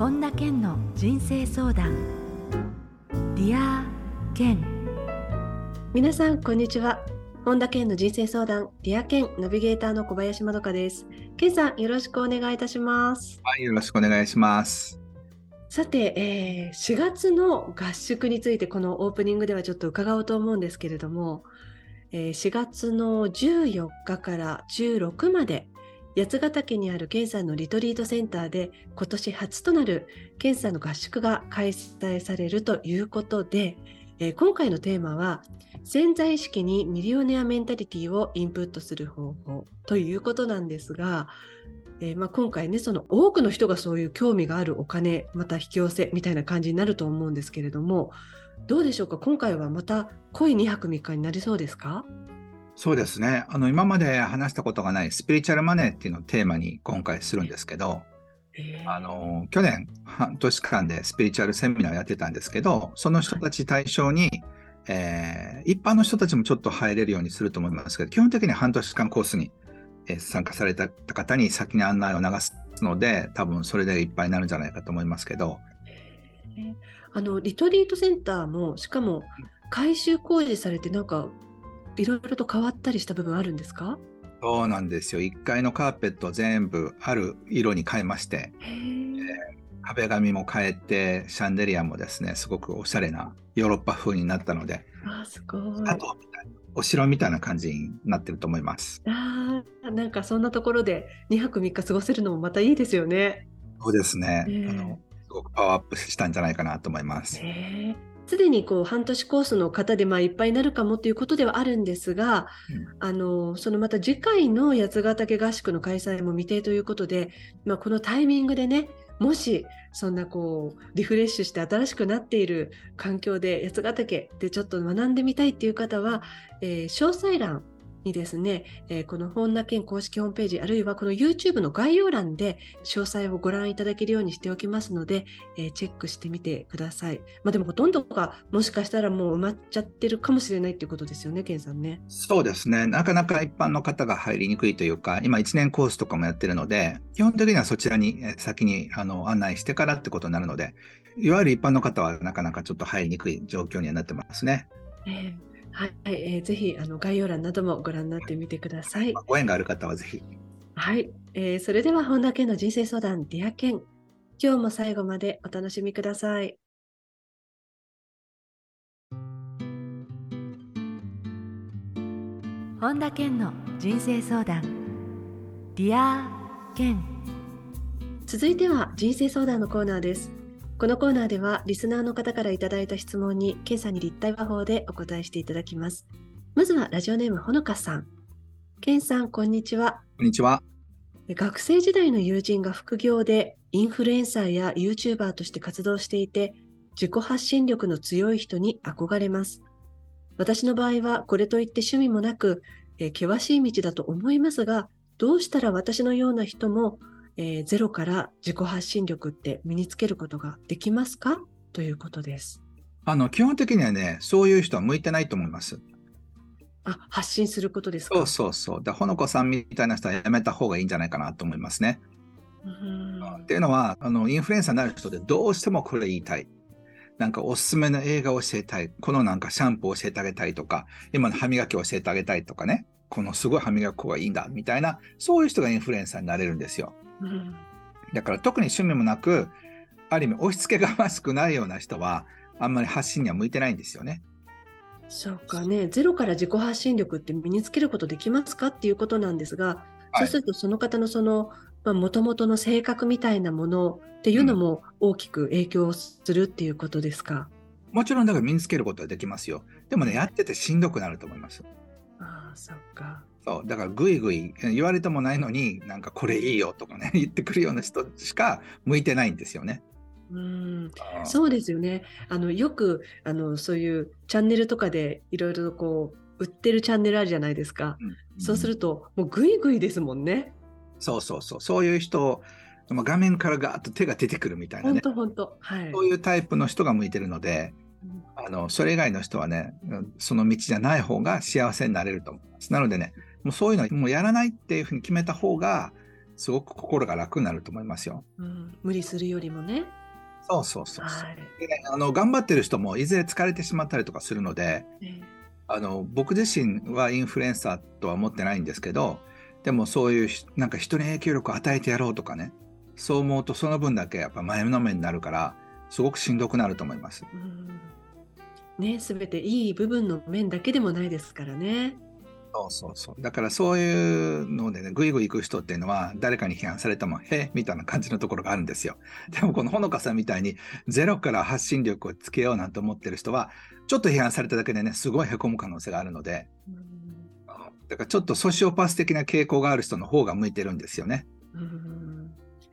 本田健の人生相談。 Dear Ken。皆さんこんにちは。本田健の人生相談。 Dear Kenナビゲーターの小林まどかです。健さんよろしくお願いいたします。はいよろしくお願いします。さて、えー、4月の合宿についてこのオープニングではちょっと伺おうと思うんですけれども、えー、4月の14日から16まで八ヶ岳にあるケンさんのリトリートセンターで今年初となるケンさんの合宿が開催されるということで、えー、今回のテーマは潜在意識にミリオネアメンタリティをインプットする方法ということなんですが、えー、まあ、今回ねその多くの人がそういう興味があるお金また引き寄せみたいな感じになると思うんですけれどもどうでしょうか？今回はまた濃い2泊3日になりそうですか？そうですね。あの今まで話したことがないスピリチュアルマネーっていうのをテーマに今回するんですけど、あの去年半年間でスピリチュアルセミナーをやってたんですけどその人たち対象に、えー、一般の人たちもちょっと入れるようにすると思いますけど基本的に半年間コースに参加された方に先に案内を流すので多分それでいっぱいになるんじゃないかと思いますけど。あのリトリートセンターもしかも改修工事されてなんかいろいろと変わったりした部分あるんですか？そうなんですよ1階のカーペット全部ある色に変えまして、えー、壁紙も変えてシャンデリアもですねすごくおしゃれなヨーロッパ風になったのであすごいあとお城みたいな感じになってると思います。あなんかそんなところで2泊3日過ごせるのもまたいいですよね。そうですね。えー、あのすごくパワーアップしたんじゃないかなと思います。すでにこう半年コースの方でまあいっぱいになるかもということではあるんですが、うん、あのそのまた次回の八ヶ岳合宿の開催も未定ということで、まあ、このタイミングでねもしそんなこうリフレッシュして新しくなっている環境で八ヶ岳でちょっと学んでみたいっていう方は、えー、詳細欄にですね、えー、この本田健公式ホームページ、あるいはこの YouTube の概要欄で詳細をご覧いただけるようにしておきますので、えー、チェックしてみてください。まあでもほとんどがもしかしたらもう埋まっちゃってるかもしれないっていうことですよね、健さんね。そうですね。なかなか一般の方が入りにくいというか、今1年コースとかもやってるので、基本的にはそちらに先にあの案内してからってことになるので、いわゆる一般の方はなかなかちょっと入りにくい状況にはなってますね。えーはい、えー、ぜひあの概要欄などもご覧になってみてください。ご縁がある方はぜひ。はい、えー、それでは本田健の人生相談 Dear Ken、今日も最後までお楽しみください。本田健の人生相談 Dear Ken続いては人生相談のコーナーです。このコーナーではリスナーの方からいただいた質問に今朝に立体話法でお答えしていただきます。まずはラジオネームほのかさん。ケンさん、こんにちは。こんにちは。学生時代の友人が副業でインフルエンサーや YouTuber として活動していて、自己発信力の強い人に憧れます。私の場合はこれといって趣味もなく、え険しい道だと思いますが、どうしたら私のような人もえー、ゼロから自己発信力って身につけることができますか？ということです。あの基本的にはね、そういう人は向いてないと思います。あ、発信することですか？そうそうそう。で、ほのこさんみたいな人はやめた方がいいんじゃないかなと思いますね。うんっていうのはあの、インフルエンサーになる人でどうしてもこれ言いたい。なんかおすすめの映画を教えたい。このなんかシャンプーを教えてあげたいとか、今の歯磨きを教えてあげたいとかね。このすごい歯磨き粉がいいんだみたいな、そういう人がインフルエンサーになれるんですよ。だから特に趣味もなく、ある意味押し付けがましくないような人は、あんまり発信には向いてないんですよね。そうかね、ゼロから自己発信力って身につけることできますかっていうことなんですが、はい、そうするとその方のその、もともとの性格みたいなものっていうのも大きく影響するっていうことですか、うん、もちろんだから身につけることはできますよ。でもね、やっててしんどくなると思います。ああ、そっか。そう。だからぐいぐい言われてもないのになんかこれいいよとかね 言ってくるような人しか向いてないんですよね。うん。そうですよね。あのよくあのそういうチャンネルとかでいろいろこう売ってるチャンネルあるじゃないですか、うん、そうするともうぐいぐいですもんね。そうそうそう。そういう人画面からガーッと手が出てくるみたいなね。本当本当、はい、そういうタイプの人が向いてるので、あのそれ以外の人はねその道じゃない方が幸せになれると思います。なのでねもうそういうのはもうやらないっていうふうに決めた方がすごく心が楽になると思いますよ。うん、無理するよりもね。そうそうそうそう、はい。でねあの頑張ってる人もいずれ疲れてしまったりとかするので、えあの僕自身はインフルエンサーとは思ってないんですけどでもそういうひなんか人に影響力を与えてやろうとかねそう思うとその分だけやっぱ前のめりになるからすごくしんどくなると思います。うんね、すべていい部分の面だけでもないですからね。そうそうそうだからそういうのでねぐいぐい行く人っていうのは誰かに批判されてもへえみたいな感じのところがあるんですよ。でもこのほのかさんみたいにゼロから発信力をつけようなんて思ってる人はちょっと批判されただけでねすごいへこむ可能性があるのでうんだからちょっとソシオパス的な傾向がある人の方が向いてるんですよねうん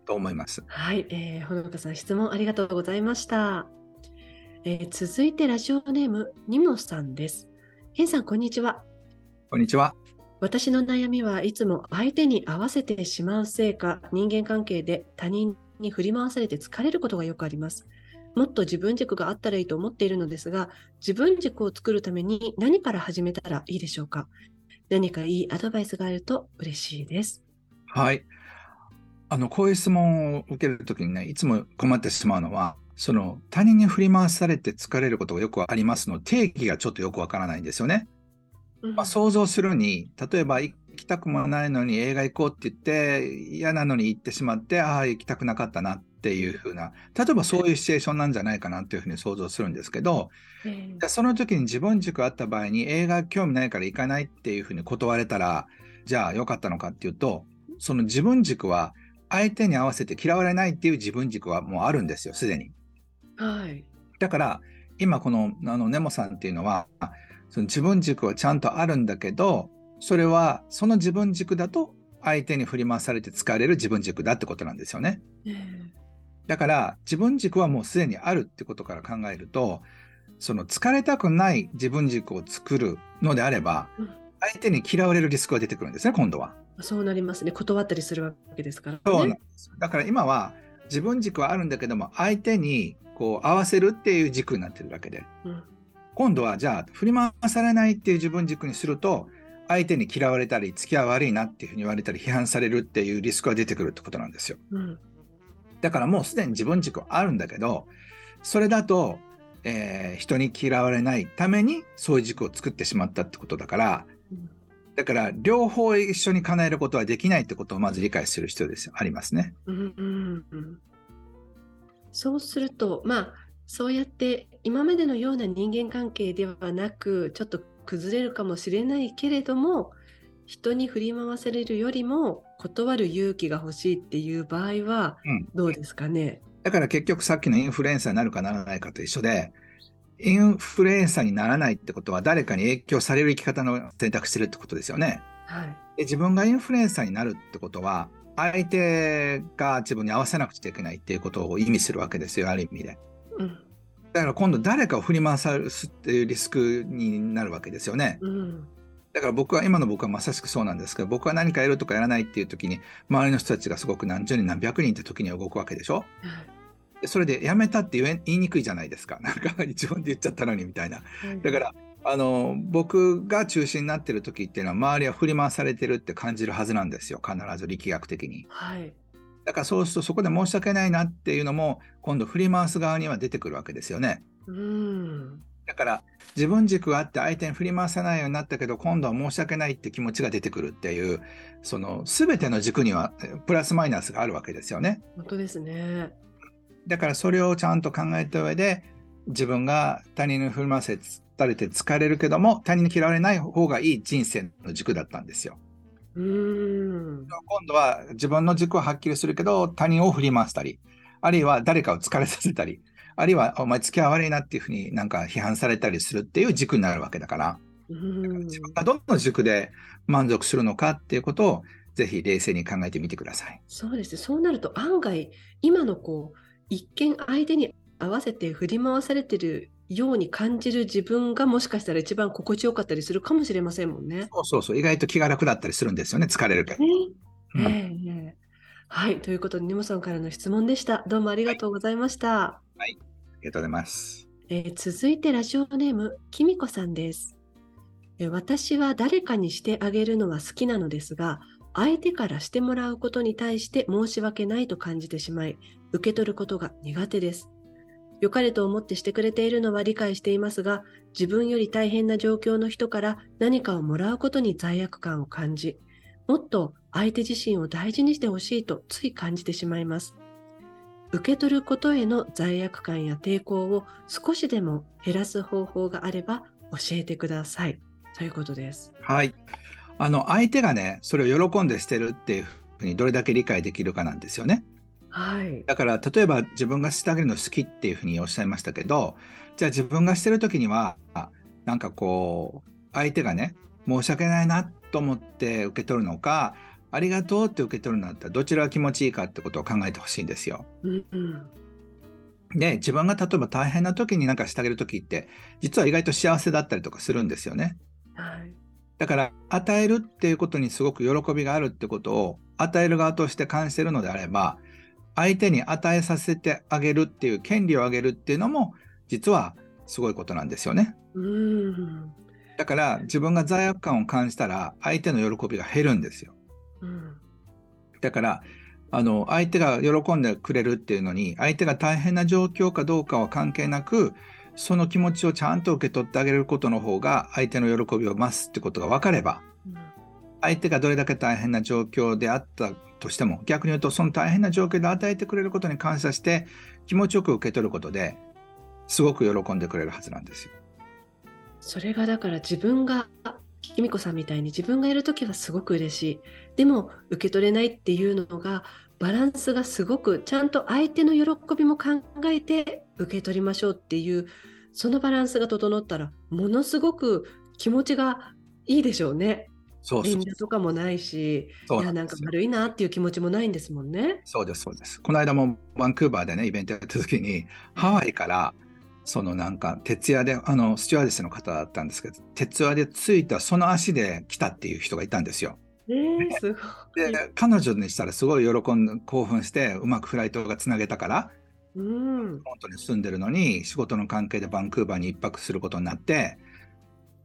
と思います。はい、えー、ほのかさん質問ありがとうございました。えー続いてラジオネームニモさんです。ヘンさんこんにちは。こんにちは。私の悩みはいつも相手に合わせてしまうせいか人間関係で他人に振り回されて疲れることがよくあります。もっと自分軸があったらいいと思っているのですが自分軸を作るために何から始めたらいいでしょうか何かいいアドバイスがあると嬉しいです。はい。あの、こういう質問を受けるときにね、いつも困ってしまうのは、その他人に振り回されて疲れることがよくありますの定義がちょっとよくわからないんですよね。まあ、想像するに、例えば行きたくもないのに映画行こうって言って、嫌なのに行ってしまって、ああ、行きたくなかったなっていうふうな、例えばそういうシチュエーションなんじゃないかなというふうに想像するんですけど、えーじゃあその時に自分軸あった場合に映画興味ないから行かないっていうふうに断れたら、じゃあ良かったのかっていうと、その自分軸は相手に合わせて嫌われないっていう自分軸はもうあるんですよ、すでに。はい。だから、今このあのネモさんっていうのは、その自分軸はちゃんとあるんだけど、それはその自分軸だと相手に振り回されて使われる自分軸だってことなんですよね。えーだから自分軸はもうすでにあるってことから考えると、その疲れたくない自分軸を作るのであればうん、相手に嫌われるリスクが出てくるんですね、今度は。そうなりますね。断ったりするわけですからね。だから今は自分軸はあるんだけども、相手にこう合わせるっていう軸になってるだけで。うん今度はじゃあ振り回されないっていう自分軸にすると、相手に嫌われたり、付き合い悪いなっていうふうに言われたり、批判されるっていうリスクが出てくるってことなんですよ。うんだからもうすでに自分軸はあるんだけど、それだと、えー人に嫌われないためにそういう軸を作ってしまったってことだから、うんだから両方一緒に叶えることはできないってことをまず理解する必要ですありますね。うんうんうんそうすると、まあ、そうやって今までのような人間関係ではなく、ちょっと崩れるかもしれないけれども、人に振り回されるよりも断る勇気が欲しいっていう場合はうんどうですかね？だから結局さっきのインフルエンサーになるかならないかと一緒で、インフルエンサーにならないってことは誰かに影響される生き方の選択してるってことですよね。はい。で自分がインフルエンサーになるってことは、相手が自分に合わせなくちゃいけないっていうことを意味するわけですよ、ある意味で。うんだから今度誰かを振り回さすっていうリスクになるわけですよね。うんだから僕は、今の僕はまさしくそうなんですけど、僕は何かやるとかやらないっていう時に、周りの人たちがすごく何十人何百人って時には動くわけでしょはいでそれでやめたって言え言いにくいじゃないですか。なんか自分で言っちゃったのにみたいな。はいだから、あの、僕が中心になってる時っていうのは、周りは振り回されてるって感じるはずなんですよ。必ず力学的に。はい。だからそうするとそこで申し訳ないなっていうのも、今度振り回す側には出てくるわけですよね。うんだから自分軸があって相手に振り回さないようになったけど今度は申し訳ないって気持ちが出てくるっていうその全ての軸にはえプラスマイナスがあるわけですよね。本当ですね。だからそれをちゃんと考えた上で自分が他人に振り回されて疲れるけども他人に嫌われない方がいい人生の軸だったんですよ。うん今度は自分の軸ははっきりするけど他人を振り回したりあるいは誰かを疲れさせたりあるいはお前付き合い悪いなっていうふうになんか批判されたりするっていう軸になるわけだから。うん自分がどの軸で満足するのかっていうことをぜひ冷静に考えてみてください。そうですね。そうなると案外今のこう一見相手に合わせて振り回されてるように感じる自分がもしかしたら一番心地よかったりするかもしれませんもんね。そうそうそう、意外と気が楽だったりするんですよね、疲れるけど。ねうんええええはい。ということで、ネモさんからの質問でした。どうもありがとうございました。ありがとうございます。えー続いてラジオネームきみこさんです、えー私は誰かにしてあげるのは好きなのですが相手からしてもらうことに対して申し訳ないと感じてしまい、受け取ることが苦手です。良かれと思ってしてくれているのは理解していますが、自分より大変な状況の人から何かをもらうことに罪悪感を感じ、もっと相手自身を大事にしてほしいとつい感じてしまいます。受け取ることへの罪悪感や抵抗を少しでも減らす方法があれば教えてください。ということです。はい。あの、相手がね、それを喜んでしてるっていうふうにどれだけ理解できるかなんですよね。はい。だから、例えば自分がしてあげるの好きっていうふうにおっしゃいましたけど、じゃあ自分がしてる時には、なんかこう、相手がね、申し訳ないなと思って受け取るのか、ありがとうって受け取るのだったらどちらが気持ちいいかってことを考えてほしいんですよ。うんうんで、自分が例えば大変な時になんかしてあげる時って、実は意外と幸せだったりとかするんですよね。はい、だから、与えるっていうことにすごく喜びがあるってことを、与える側として感じてるのであれば、相手に与えさせてあげるっていう権利をあげるっていうのも、実はすごいことなんですよね。うんだから、自分が罪悪感を感じたら、相手の喜びが減るんですよ。うん、だからあの相手が喜んでくれるっていうのに相手が大変な状況かどうかは関係なくその気持ちをちゃんと受け取ってあげることの方が相手の喜びを増すってことが分かれば、うん、相手がどれだけ大変な状況であったとしても逆に言うとその大変な状況で与えてくれることに感謝して気持ちよく受け取ることですごく喜んでくれるはずなんですよ。それがだから自分がきみこさんみたいに自分がいる時はすごく嬉しいでも受け取れないっていうのがバランスがすごくちゃんと相手の喜びも考えて受け取りましょうっていうそのバランスが整ったらものすごく気持ちがいいでしょうね。そうそうとかもないし、いやなんか悪いなっていう気持ちもないんですもんね。そうですそうです。この間もバンクーバーでねイベントやった時にハワイからそのなんか徹夜であのスチュワーデスの方だったんですけど徹夜で着いたその足で来たっていう人がいたんですよ。えー、すごいで彼女にしたらすごい喜んで興奮してうまくフライトがつなげたから、うん、本当に住んでるのに仕事の関係でバンクーバーに1泊することになって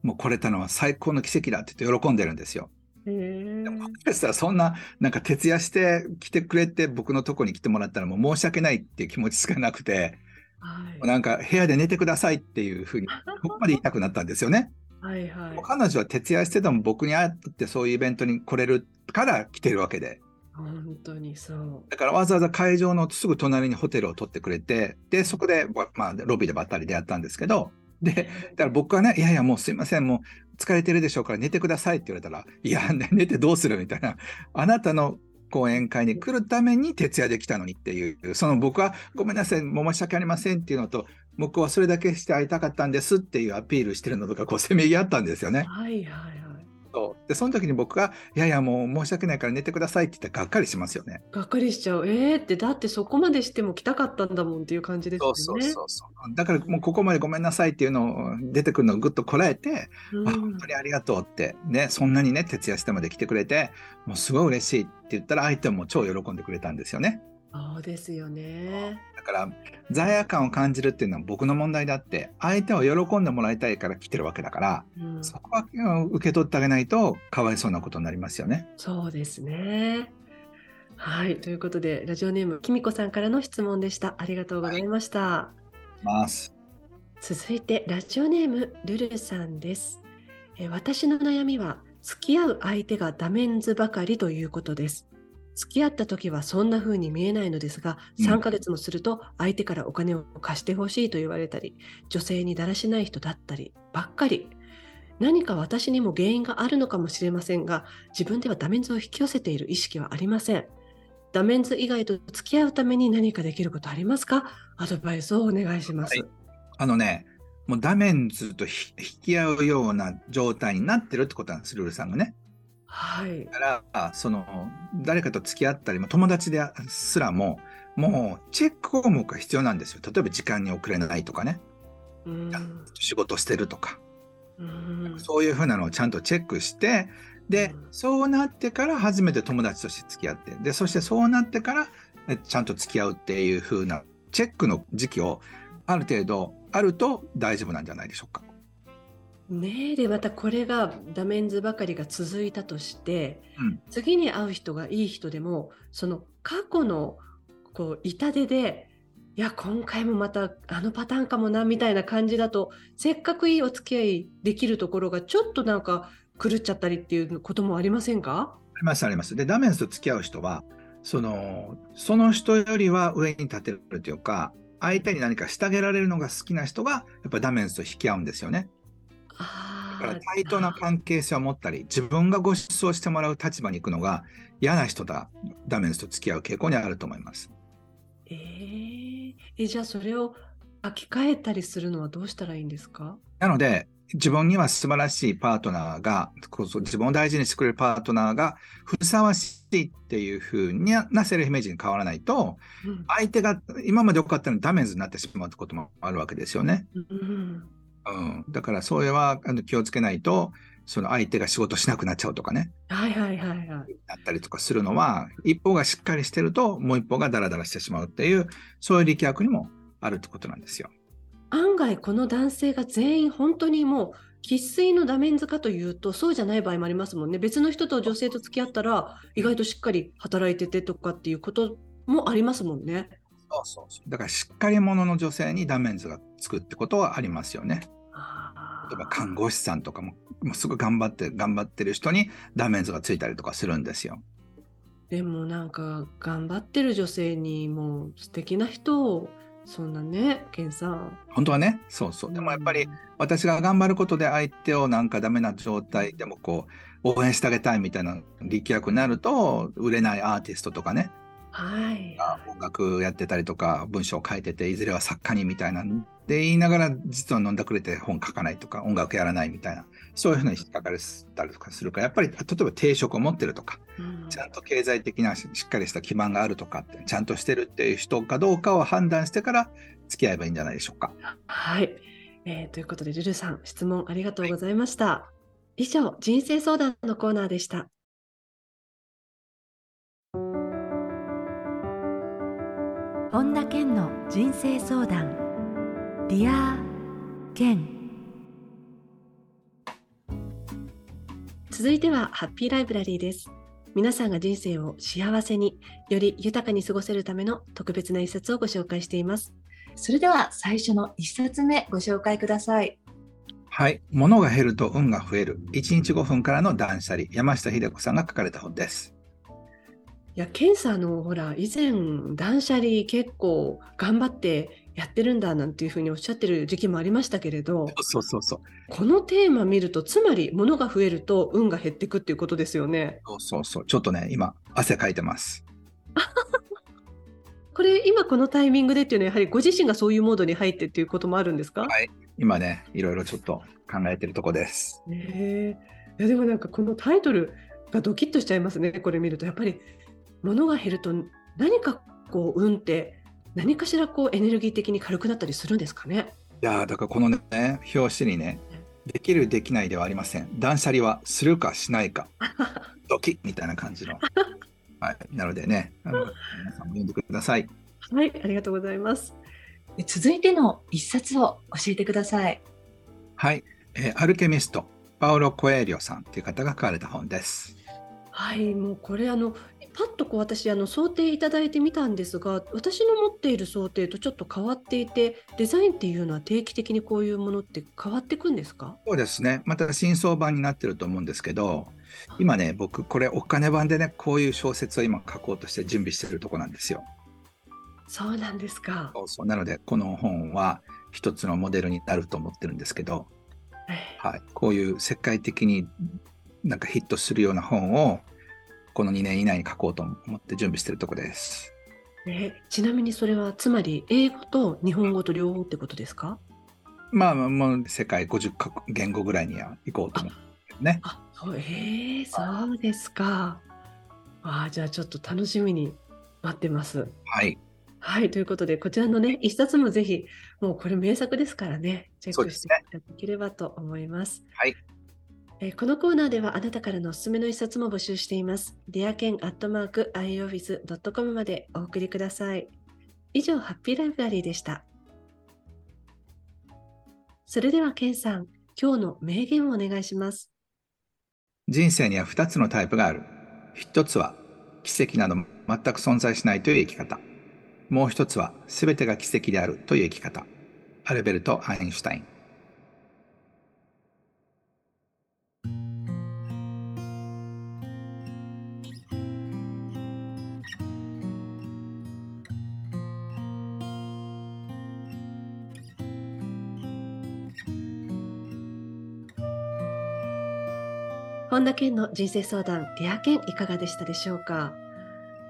もう来れたのは最高の奇跡だって言って喜んでるんですよ。でももしかしたらそんななんか徹夜して来てくれて僕のとこに来てもらったらもう申し訳ないっていう気持ちしかなくて、はい、なんか部屋で寝てくださいっていうふうに ここまで言いたくなったんですよね。はいはい、彼女は徹夜してても僕に会ってそういうイベントに来れるから来てるわけで。本当にそう。だからわざわざ会場のすぐ隣にホテルを取ってくれてでそこで、まあ、ロビーでばったり出会ったんですけどでだから僕はねいやいやもうすいませんもう疲れてるでしょうから寝てくださいって言われたらいや、ね、寝てどうするみたいな。あなたの講演会に来るために徹夜できたのにっていう、その僕はごめんなさい、申し訳ありませんっていうのと、僕はそれだけして会いたかったんですっていうアピールしてるのとか、こう、せめぎ合ったんですよね。はいはいはい。そうでその時に僕が「いやいやもう申し訳ないから寝てください」って言ったらがっかりしますよね。がっかりしちゃう。えーってだってそこまでしても来たかったんだもんっていう感じですよね。そうそうそうだからもうここまでごめんなさいっていうのを出てくるのをぐっとこらえて、うん、あ本当にありがとうってねそんなにね徹夜してまで来てくれてもうすごい嬉しいって言ったら相手も超喜んでくれたんですよね。そうですよね。だから罪悪感を感じるっていうのは僕の問題であって相手を喜んでもらいたいから来てるわけだから、うん、そこは受け取ってあげないとかわいそうなことになりますよね。そうですね。はい。ということで、ラジオネーム、きみこさんからの質問でした。ありがとうございました。はい、ます続いて、ラジオネーム、ルルさんです。え私の悩みは、付き合う相手がダメンズばかりということです。付き合った時はそんな風に見えないのですが、3ヶ月もすると相手からお金を貸してほしいと言われたり、女性にだらしない人だったりばっかり。何か私にも原因があるのかもしれませんが、自分ではダメンズを引き寄せている意識はありません。ダメンズ以外と付き合うために何かできることありますか？アドバイスをお願いします。はい、あのね、もうダメンズと引き合うような状態になってるってことなんです、ルールさんがね。はい、からその誰かと付き合ったり友達ですらももうチェック項目が必要なんですよ。例えば時間に遅れないとかね、うん、仕事してるとか、うん、そういうふうなのをちゃんとチェックしてで、うん、そうなってから初めて友達として付き合ってでそしてそうなってからちゃんと付き合うっていうふうなチェックの時期をある程度あると大丈夫なんじゃないでしょうか。ねえでまたこれがダメンズばかりが続いたとして、うん次に会う人がいい人でもその過去のこう痛手でいや今回もまたあのパターンかもなみたいな感じだとせっかくいいお付き合いできるところがちょっとなんか狂っちゃったりっていうこともありませんか？ありますあります。で、ダメンズと付き合う人は、その、その人よりは上に立てるというか、相手に何かしてあげられるのが好きな人が、やっぱりダメンズと引き合うんですよね。あだから対等な関係性を持ったり、自分がご馳走してもらう立場に行くのが嫌な人だ、ダメンズと付き合う傾向にあると思います。えーえじゃあそれを書き換えたりするのはどうしたらいいんですか？なので、自分には素晴らしいパートナーが、こそ自分を大事にしてくれるパートナーがふさわしいっていう風なセルフイメージに変わらないと、うん相手が今まで良かったのにダメージになってしまうこともあるわけですよね。うんうん、だからそれはあの気をつけないと、その相手が仕事しなくなっちゃうとかね、はいはいはいはい。なったりとかするのは、一方がしっかりしてると、もう一方がダラダラしてしまうっていう、そういう力学にもあるってことなんですよ。案外この男性が全員本当にもう生粋のダメンズかというとそうじゃない場合もありますもんね別の人と女性と付き合ったら意外としっかり働いててとかっていうこともありますもんね。そうそうそう。だからしっかり者の女性にダメンズがつくってことはありますよね。あ例えば看護師さんとかも、もうすぐ頑張って、頑張ってる人にダメンズがついたりとかするんですよ。ーでもなんか頑張ってる女性にもう素敵な人をそんなねケンさん。本当はね、そうそう。でもやっぱり私が頑張ることで相手をなんかダメな状態でもこう、応援してあげたいみたいな力学になると、売れないアーティストとかね、はい。音楽やってたりとか、文章を書いてて、いずれは作家にみたいな。で、言いながら、実は飲んだくれて本書かないとか、音楽やらないみたいな、そういうふうに引っかかったりとかするから、やっぱり、例えば定職を持ってるとか、うんちゃんと経済的なししっかりした基盤があるとかって、ちゃんとしてるっていう人かどうかを判断してから付き合えばいいんじゃないでしょうか。はい、えーということでルルさん質問ありがとうございました。以上人生相談のコーナーでした。本田健の人生相談 Dear Ken 続いてはハッピーライブラリーです。皆さんが人生を幸せにより豊かに過ごせるための特別な一冊をご紹介しています。それでは最初の一冊目ご紹介ください。はい。物が減ると運が増える。1日5分からの断捨離。山下秀子さんが書かれた本です。いや、ケンさんのほら以前断捨離結構頑張ってやってるんだなんていうふうにおっしゃってる時期もありましたけれど、そうそうそう。このテーマ見るとつまり物が増えると運が減っていくっていうことですよね。そうそうそう。ちょっとね、今、汗かいてます。これ今このタイミングでっていうのはやはりご自身がそういうモードに入ってっていうこともあるんですか、はい今ね、いろいろちょっと考えてるとこです。ねえいやでもなんかこのタイトルがドキッとしちゃいますねこれ見るとやっぱり物が減ると何かこう運って何かしらこうエネルギー的に軽くなったりするんですかね？いやーだからこのね、表紙にね、できる、できないではありません。断捨離はするかしないか、ドキッみたいな感じの。はい。なのでね、あの皆さんも読んでください。はいありがとうございます続いての一冊を教えてください。はい。えーアルケミスト、パウロ・コエリョさんという方が書かれた本です。はいもうこれあのパッとこう私あの想定いただいてみたんですが私の持っている想定とちょっと変わっていてデザインっていうのは定期的にこういうものって変わっていくんですか？そうですね。また新装版になってると思うんですけど、今ね、僕、これ、お金版でね、こういう小説を今書こうとして準備してるとこなんですよ。そうなんですか。そうなので、この本は一つのモデルになると思ってるんですけど、えはい、こういう世界的になんかヒットするような本を、この2年以内に書こうと思って準備してるとこです。えちなみにそれはつまり英語と日本語と両方ってことですか？まあ、もう世界50カ国言語ぐらいには行こうと思ってね。あそうええそうですか。あじゃあちょっと楽しみに待ってます。はい。はい、ということで、こちらのね、一冊もぜひ、もうこれ名作ですからね、チェックしていただければと思います。はい。えこのコーナーではあなたからのおすすめの一冊も募集しています。デアケンアットマーク ioffice.com までお送りください。以上、ハッピーライブラリーでした。それでは、ケンさん、今日の名言をお願いします。人生には2つのタイプがある。1つは奇跡など全く存在しないという生き方。もう1つは全てが奇跡であるという生き方。アルベルト・アインシュタイン。本田健の人生相談 Dear Ken いかがでしたでしょうか、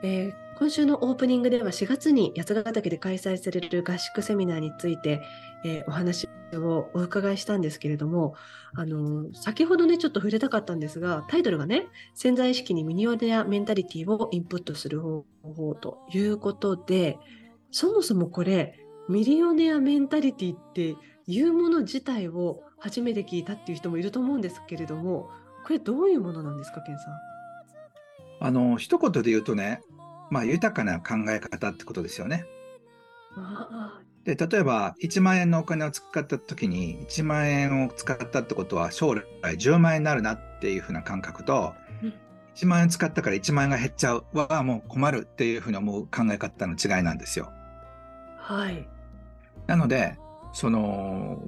えー、今週のオープニングでは4月に八ヶ岳で開催される合宿セミナーについて、えー、お話をお伺いしたんですけれどもあの先ほどねちょっと触れたかったんですがタイトルがね潜在意識にミリオネアメンタリティをインプットする方法ということでそもそもこれミリオネアメンタリティっていうもの自体を初めて聞いたっていう人もいると思うんですけれどもこれどういうものなんですか、ケンさん？あの一言で言うとね、まあ、豊かな考え方ってことですよね。で例えば1万円のお金を使った時に1万円を使ったってことは将来10万円になるなっていうふうな感覚と、うん、1万円使ったから1万円が減っちゃうはもう困るっていうふうに思う考え方の違いなんですよ。はい。なのでその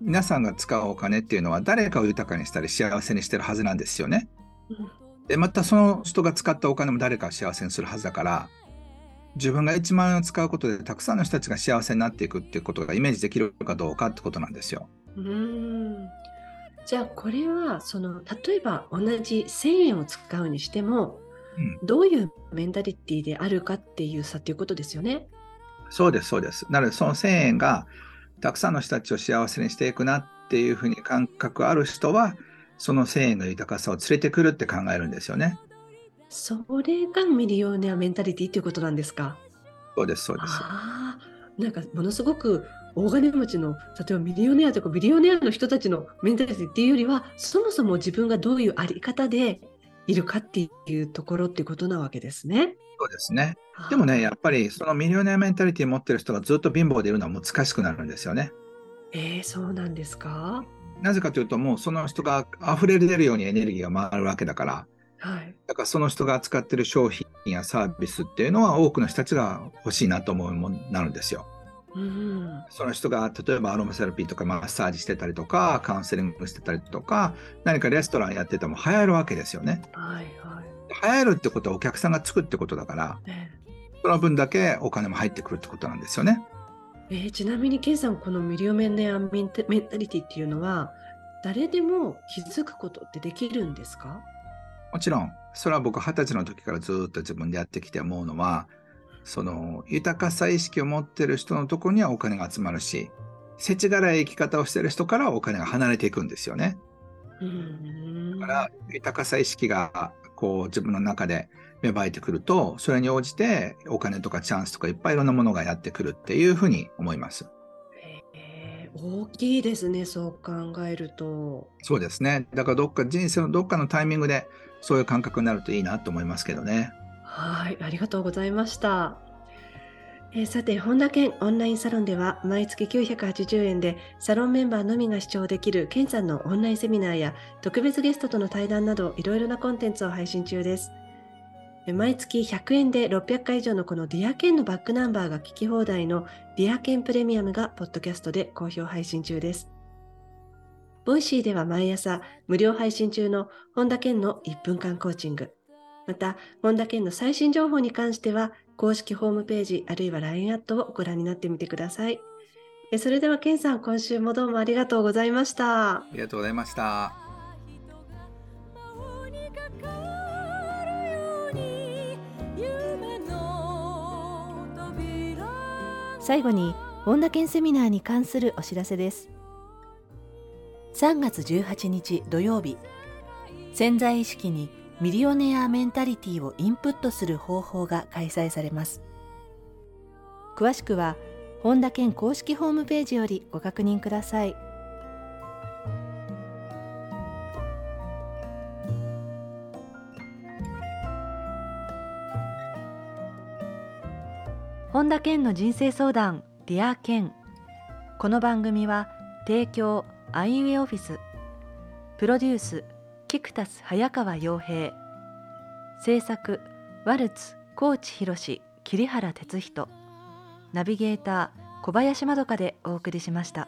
皆さんが使うお金っていうのは誰かを豊かにしたり幸せにしてるはずなんですよね。でまたその人が使ったお金も誰かを幸せにするはずだから自分が1万円を使うことでたくさんの人たちが幸せになっていくっていうことがイメージできるかどうかってことなんですよ。うんじゃあこれはその例えば同じ1,000円を使うにしても、うん、どういうメンタリティであるかっていう差っていうことですよね。そうですそうです。なのでその1,000円がたくさんの人たちを幸せにしていくなっていうふうに感覚ある人は、その繊維の豊かさを連れてくるって考えるんですよね。それがミリオネアメンタリティっていうことなんですか？そうです、そうです。ああ、なんかものすごく大金持ちの例えばミリオネアとかビリオネアの人たちのメンタリティっていうよりはそもそも自分がどういうあり方でいるかっていうところっていうことなわけですね。そうですね。でもね、やっぱりそのミリオネアメンタリティ持ってる人がずっと貧乏でいるのは難しくなるんですよね。えー、そうなんですか？なぜかというと、もうその人が溢れ出るようにエネルギーが回るわけだから、はい、だからその人が扱ってる商品やサービスっていうのは多くの人たちが欲しいなと思うものになるんですよ。うん、その人が例えばアロマセラピーとかマッサージしてたりとかカウンセリングしてたりとか何かレストランやってても流行るわけですよね。はいはい流行るってことはお客さんがつくってことだから、その分だけお金も入ってくるってことなんですよね。えー、ちなみに、ケンさん、このミリオメンネアメンタリティっていうのは、誰でも気づくことってできるんですか？もちろん、それは僕、二十歳の時からずっと自分でやってきて思うのは、その豊かさ意識を持ってる人のところにはお金が集まるし、世知辛い生き方をしてる人からお金が離れていくんですよね。だから豊かさ意識がこう自分の中で芽生えてくると、それに応じてお金とかチャンスとかいっぱいいろんなものがやってくるっていうふうに思います。大きいですね、そう考えると。そうですね。だからどっか人生のどっかのタイミングでそういう感覚になるといいなと思いますけどね。はい、ありがとうございました。えー、さて、本田健オンラインサロンでは毎月980円でサロンメンバーのみが視聴できる健さんのオンラインセミナーや特別ゲストとの対談などいろいろなコンテンツを配信中です。毎月100円で600回以上のこの Dear Kenのバックナンバーが聞き放題の Dear Kenプレミアムがポッドキャストで好評配信中です。ボイシーでは毎朝無料配信中の本田健の1分間コーチング。また、本田健の最新情報に関しては公式ホームページあるいは LINE アットをご覧になってみてください。それでは、ケンさん、今週もどうもありがとうございました。ありがとうございました。最後に本田健セミナーに関するお知らせです3月18日土曜日潜在意識にミリオネアメンタリティをインプットする方法が開催されます。詳しくは、本田健公式ホームページよりご確認ください。本田健の人生相談 Dear Ken この番組は提供アイウェイオフィスプロデュースキクタス早川洋平。制作ワルツ高知博桐原哲人。ナビゲーター小林まどかでお送りしました。